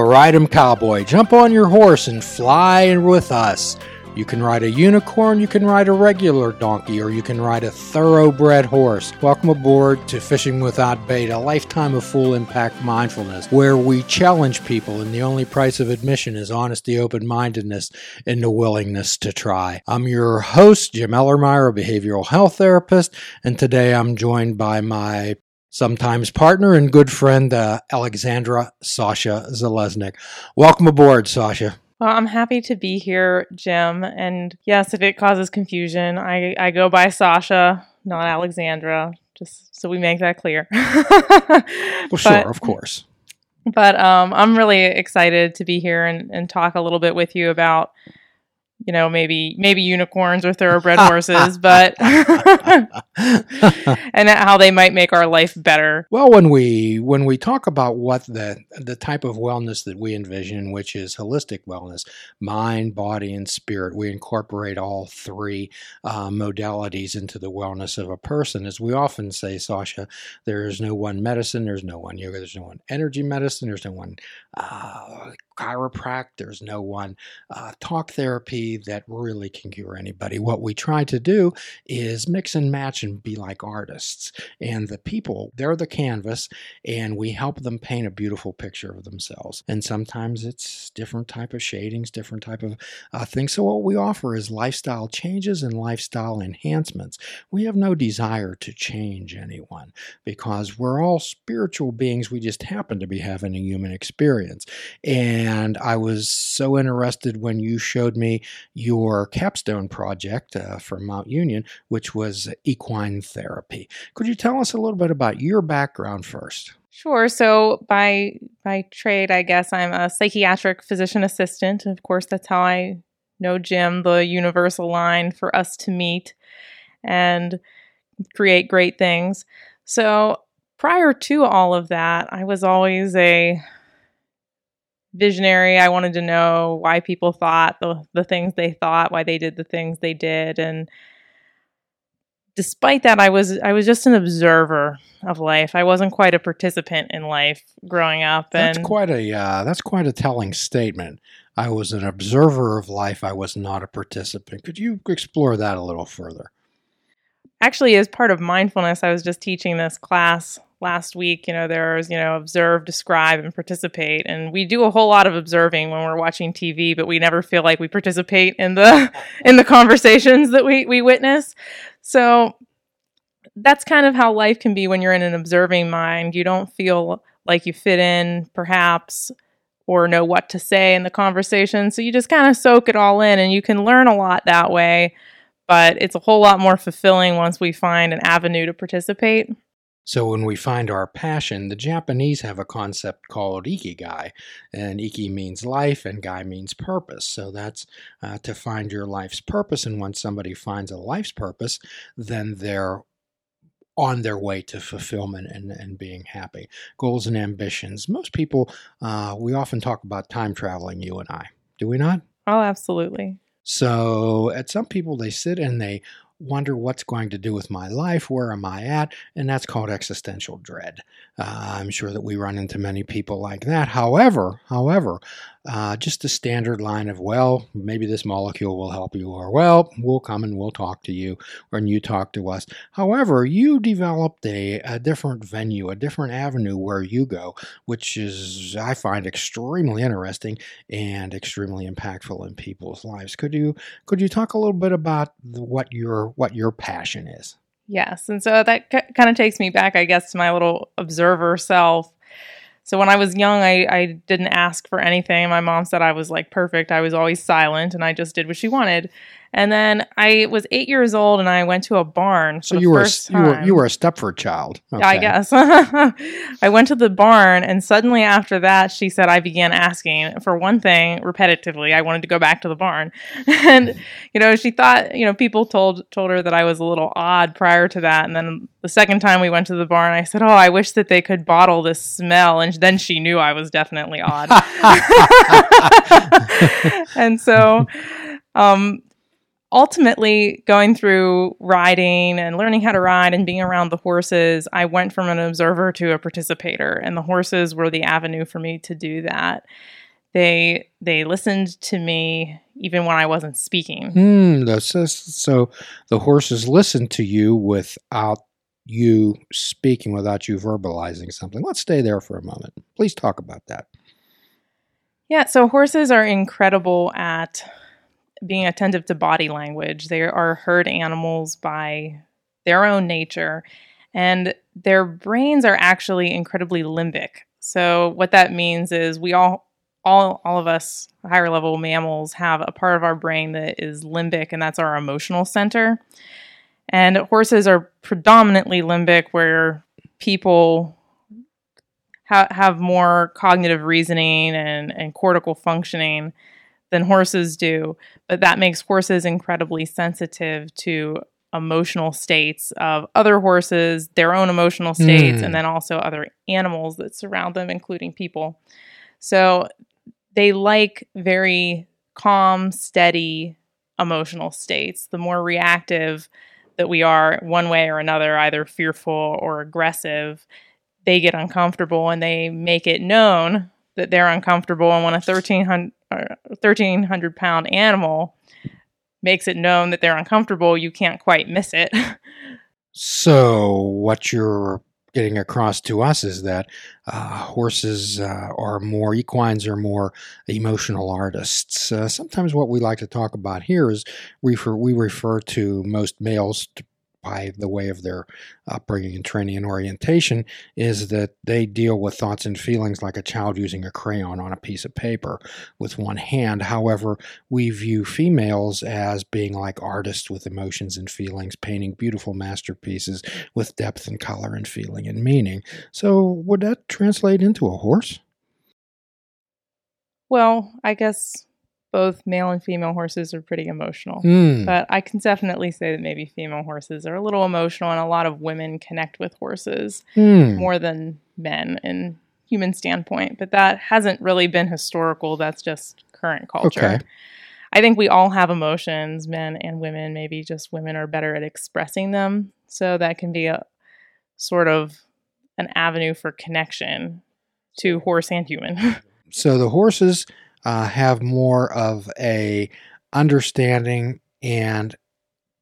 Ride 'em cowboy, jump on your horse and fly with us. You can ride a unicorn, you can ride a regular donkey, or you can ride a thoroughbred horse. Welcome aboard to Fishing Without Bait, a lifetime of full impact mindfulness, where we challenge people, and the only price of admission is honesty, open mindedness, and the willingness to try. I'm your host, Jim Ellermeyer, a behavioral health therapist, and today I'm joined by my sometimes partner and good friend, uh, Alexandra Sasha Zalesnik. Welcome aboard, Sasha. Well, I'm happy to be here, Jim. And yes, if it causes confusion, I, I go by Sasha, not Alexandra, just so we make that clear. well, sure, of course. But um, I'm really excited to be here and, and talk a little bit with you about you know maybe maybe unicorns or thoroughbred horses but and how they might make our life better. Well when we when we talk about what the the type of wellness that we envision which is holistic wellness mind body and spirit we incorporate all three uh, modalities into the wellness of a person. As we often say sasha there is no one medicine there's no one yoga there's no one energy medicine there's no one uh, chiropractic there's no one uh, talk therapy that really can cure anybody. What we try to do is mix and match and be like artists. And the people, they're the canvas, and we help them paint a beautiful picture of themselves. And sometimes it's different type of shadings, different type of uh, things. So what we offer is lifestyle changes and lifestyle enhancements. We have no desire to change anyone because we're all spiritual beings. We just happen to be having a human experience. And I was so interested when you showed me your capstone project uh, for Mount Union, which was equine therapy. Could you tell us a little bit about your background first? Sure. So by by trade, I guess I'm a psychiatric physician assistant. Of course, that's how I know Jim, the universal line for us to meet and create great things. So prior to all of that, I was always a visionary. I wanted to know why people thought the, the things they thought, why they did the things they did. And despite that, I was I was just an observer of life. I wasn't quite a participant in life growing up. That's quite a uh, that's quite a telling statement. I was an observer of life. I was not a participant. Could you explore that a little further? Actually, as part of mindfulness, I was just teaching this class last week, you know, there's, you know, observe, describe, and participate. And we do a whole lot of observing when we're watching TV, but we never feel like we participate in the in the conversations that we, we witness. So that's kind of how life can be when you're in an observing mind. You don't feel like you fit in, perhaps, or know what to say in the conversation. So you just kind of soak it all in and you can learn a lot that way. But it's a whole lot more fulfilling once we find an avenue to participate. So when we find our passion, the Japanese have a concept called ikigai, and iki means life and gai means purpose. So that's uh, to find your life's purpose. And when somebody finds a life's purpose, then they're on their way to fulfillment and, and being happy. Goals and ambitions. Most people, uh, we often talk about time traveling, you and I. Do we not? Oh, absolutely. So, at some people, they sit and they wonder what's going to do with my life, where am I at, and that's called existential dread. Uh, I'm sure that we run into many people like that. However, however, uh, just a standard line of, well, maybe this molecule will help you, or well, we'll come and we'll talk to you, or you talk to us. However, you developed a, a different venue, a different avenue where you go, which is, I find, extremely interesting and extremely impactful in people's lives. Could you could you talk a little bit about what your what your passion is? Yes. And so that c- kind of takes me back, I guess, to my little observer self. So when I was young, I, I didn't ask for anything. My mom said I was like perfect. I was always silent and I just did what she wanted. And then I was eight years old and I went to a barn. so you were, you were you were a Stepford child. Okay. I guess. I went to the barn and suddenly after that she said I began asking for one thing repetitively. I wanted to go back to the barn. and you know, she thought, you know, people told told her that I was a little odd prior to that. And then the second time we went to the barn, I said, Oh, I wish that they could bottle this smell. And then she knew I was definitely odd. and so um ultimately, going through riding and learning how to ride and being around the horses, I went from an observer to a participator, and the horses were the avenue for me to do that. They they listened to me even when I wasn't speaking. Hmm, that's, so the horses listened to you without you speaking, without you verbalizing something. Let's stay there for a moment. Please talk about that. Yeah, so horses are incredible at being attentive to body language. They are herd animals by their own nature, and their brains are actually incredibly limbic. So what that means is we all all all of us higher level mammals have a part of our brain that is limbic and that's our emotional center. And horses are predominantly limbic where people ha- have more cognitive reasoning and, and cortical functioning than horses do, but that makes horses incredibly sensitive to emotional states of other horses, their own emotional states, Mm. and then also other animals that surround them, including people. So they like very calm, steady emotional states. The more reactive that we are, one way or another, either fearful or aggressive, they get uncomfortable and they make it known that they're uncomfortable. And when a 1300, uh, 1300 pound animal makes it known that they're uncomfortable, you can't quite miss it. So, what you're getting across to us is that uh, horses uh, are more, equines are more emotional artists. Uh, sometimes what we like to talk about here is refer, we refer to most males by the way of their upbringing and training and orientation is that they deal with thoughts and feelings like a child using a crayon on a piece of paper with one hand. However, we view females as being like artists with emotions and feelings, painting beautiful masterpieces with depth and color and feeling and meaning. So, would that translate into a horse? well, I guess both male and female horses are pretty emotional. Hmm. But I can definitely say that maybe female horses are a little emotional, and a lot of women connect with horses Hmm. more than men in human standpoint. But that hasn't really been historical. That's just current culture. Okay. I think we all have emotions, men and women. Maybe just women are better at expressing them. So that can be a sort of an avenue for connection to horse and human. So the horses uh, have more of a understanding and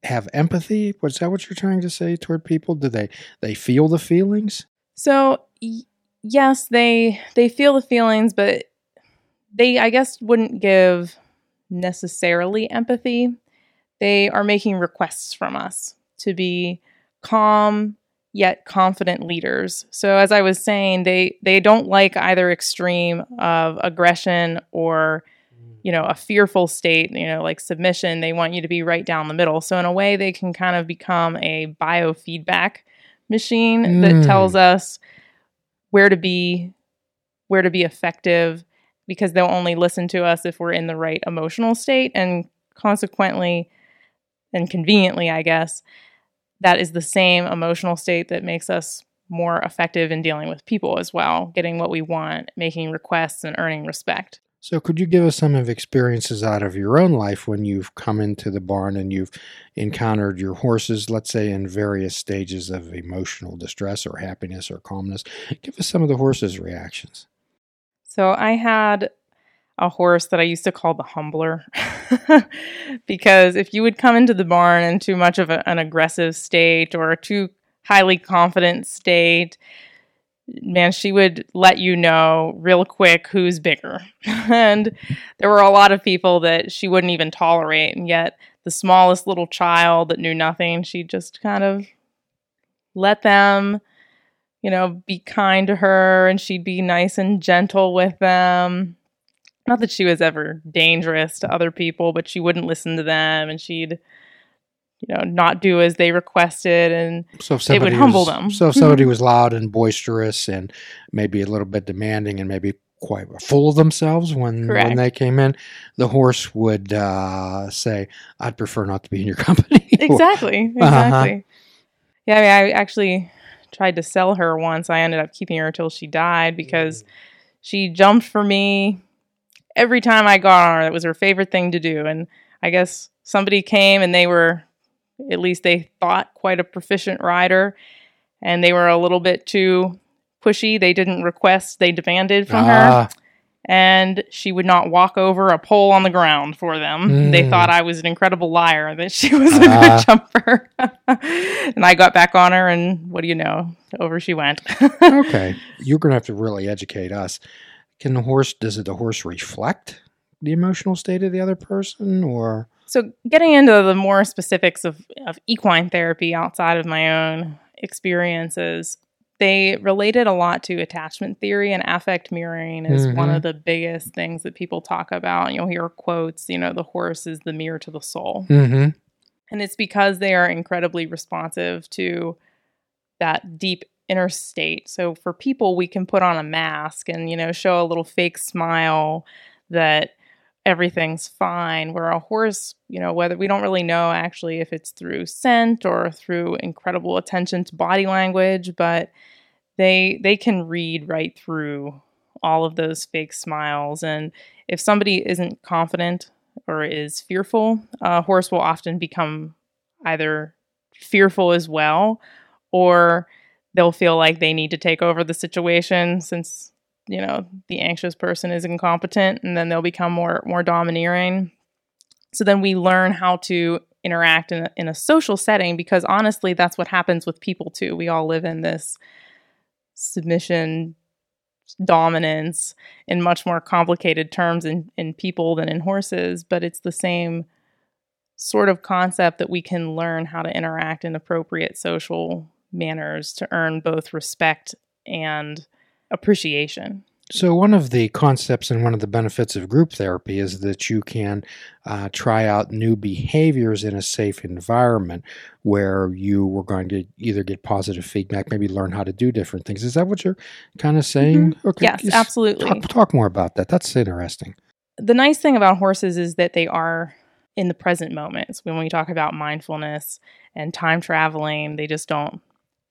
have empathy. Was that what you're trying to say toward people? Do they they feel the feelings? So y- yes, they they feel the feelings, but they I guess wouldn't give necessarily empathy. They are making requests from us to be calm yet confident leaders. So as I was saying, they they don't like either extreme of aggression or you know a fearful state you know like submission they want you to be right down the middle so in a way they can kind of become a biofeedback machine Mm. that tells us where to be where to be effective because they'll only listen to us if we're in the right emotional state and consequently and conveniently i guess that is the same emotional state that makes us more effective in dealing with people as well getting what we want making requests and earning respect So could you give us some of experiences out of your own life when you've come into the barn and you've encountered your horses, let's say in various stages of emotional distress or happiness or calmness? Give us some of the horses' reactions. So I had a horse that I used to call the humbler because if you would come into the barn in too much of a, an aggressive state or a too highly confident state, man, she would let you know real quick who's bigger. and there were a lot of people that she wouldn't even tolerate. And yet, the smallest little child that knew nothing, she just kind of let them you know, be kind to her and she'd be nice and gentle with them. Not that she was ever dangerous to other people, but she wouldn't listen to them and she'd, you know, not do as they requested. And So It would humble was, them. So if somebody was loud and boisterous and maybe a little bit demanding and maybe quite full of themselves when when they came in, the horse would uh, say, "I'd prefer not to be in your company." exactly, Uh-huh. exactly. Yeah, I, mean, I actually tried to sell her once. I ended up keeping her until she died because she jumped for me every time I got on her. That was her favorite thing to do. And I guess somebody came and they were, at least they thought, quite a proficient rider, and they were a little bit too pushy. They didn't request, they demanded from Ah, her. And she would not walk over a pole on the ground for them. They Mm. thought I was an incredible liar, that she was a Ah. good jumper. and I got back on her, and what do you know? Over she went. okay. You're going to have to really educate us. Can the horse, does it the horse reflect the emotional state of the other person or? So, getting into the more specifics of, of equine therapy outside of my own experiences, they related a lot to attachment theory and affect mirroring is one Mhm. of the biggest things that people talk about. You'll hear quotes, you know, the horse is the mirror to the soul. Mm-hmm. And it's because they are incredibly responsive to that deep inner state. So for people, we can put on a mask and, you know, show a little fake smile that everything's fine. Where a horse, you know, whether we don't really know actually if it's through scent or through incredible attention to body language, but they they can read right through all of those fake smiles. And if somebody isn't confident or is fearful, a horse will often become either fearful as well or they'll feel like they need to take over the situation since you know the anxious person is incompetent and then they'll become more more domineering. So then we learn how to interact in a, in a social setting because honestly that's what happens with people too. We all live in this submission dominance in much more complicated terms in, in people than in horses but it's the same sort of concept that we can learn how to interact in appropriate social manners to earn both respect and appreciation. So, one of the concepts and one of the benefits of group therapy is that you can uh, try out new behaviors in a safe environment where you were going to either get positive feedback, maybe learn how to do different things. Is that what you're kind of saying? Okay. Yes, absolutely. Talk, talk more about that. That's interesting. The nice thing about horses is that they are in the present moment. So when we talk about mindfulness and time traveling, they just don't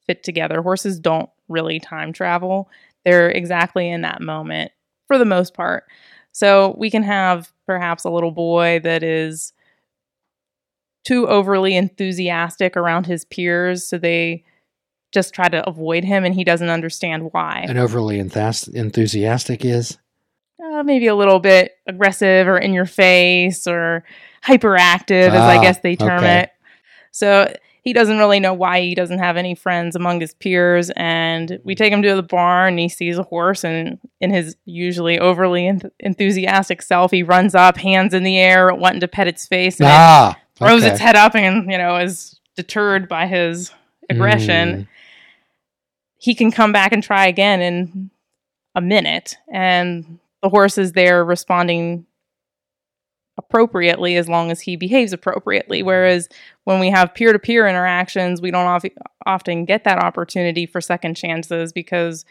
fit together. Horses don't really time travel. They're exactly in that moment for the most part. So we can have perhaps a little boy that is too overly enthusiastic around his peers, so they just try to avoid him and he doesn't understand why. And overly enthas- enthusiastic is? uh, maybe a little bit aggressive or in your face or hyperactive, as I Ah, guess they term okay. it. So he doesn't really know why he doesn't have any friends among his peers. And we take him to the barn and he sees a horse, and in his usually overly enth- enthusiastic self, he runs up, hands in the air, wanting to pet its face, and it Ah, throws okay. its head up and, you know, is deterred by his aggression Mm. he can come back and try again in a minute and the horse is there responding appropriately as long as he behaves appropriately whereas when we have peer-to-peer interactions we don't of- often get that opportunity for second chances because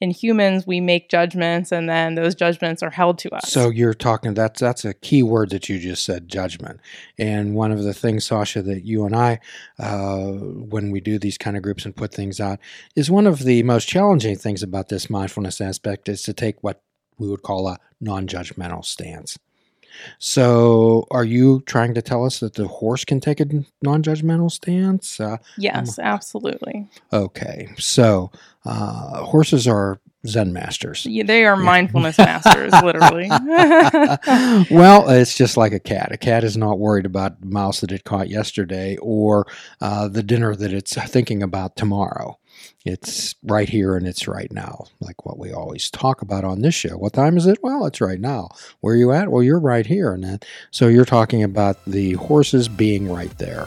in humans we make judgments and then those judgments are held to us So you're talking that's that's a key word that you just said, judgment. And one of the things, Sasha, that you and I, uh, when we do these kind of groups and put things out, is one of the most challenging things about this mindfulness aspect is to take what we would call a non-judgmental stance. So, are you trying to tell us that the horse can take a non-judgmental stance? Uh, yes absolutely okay, so uh, horses are Zen masters. Yeah, they are mindfulness masters literally well, it's just like a cat. A cat is not worried about the mouse that it caught yesterday or uh, the dinner that it's thinking about tomorrow. It's right here and it's right now, like what we always talk about on this show. What time is it? Well, it's right now. Where are you at? Well, you're right here. And then, so you're talking about the horses being right there.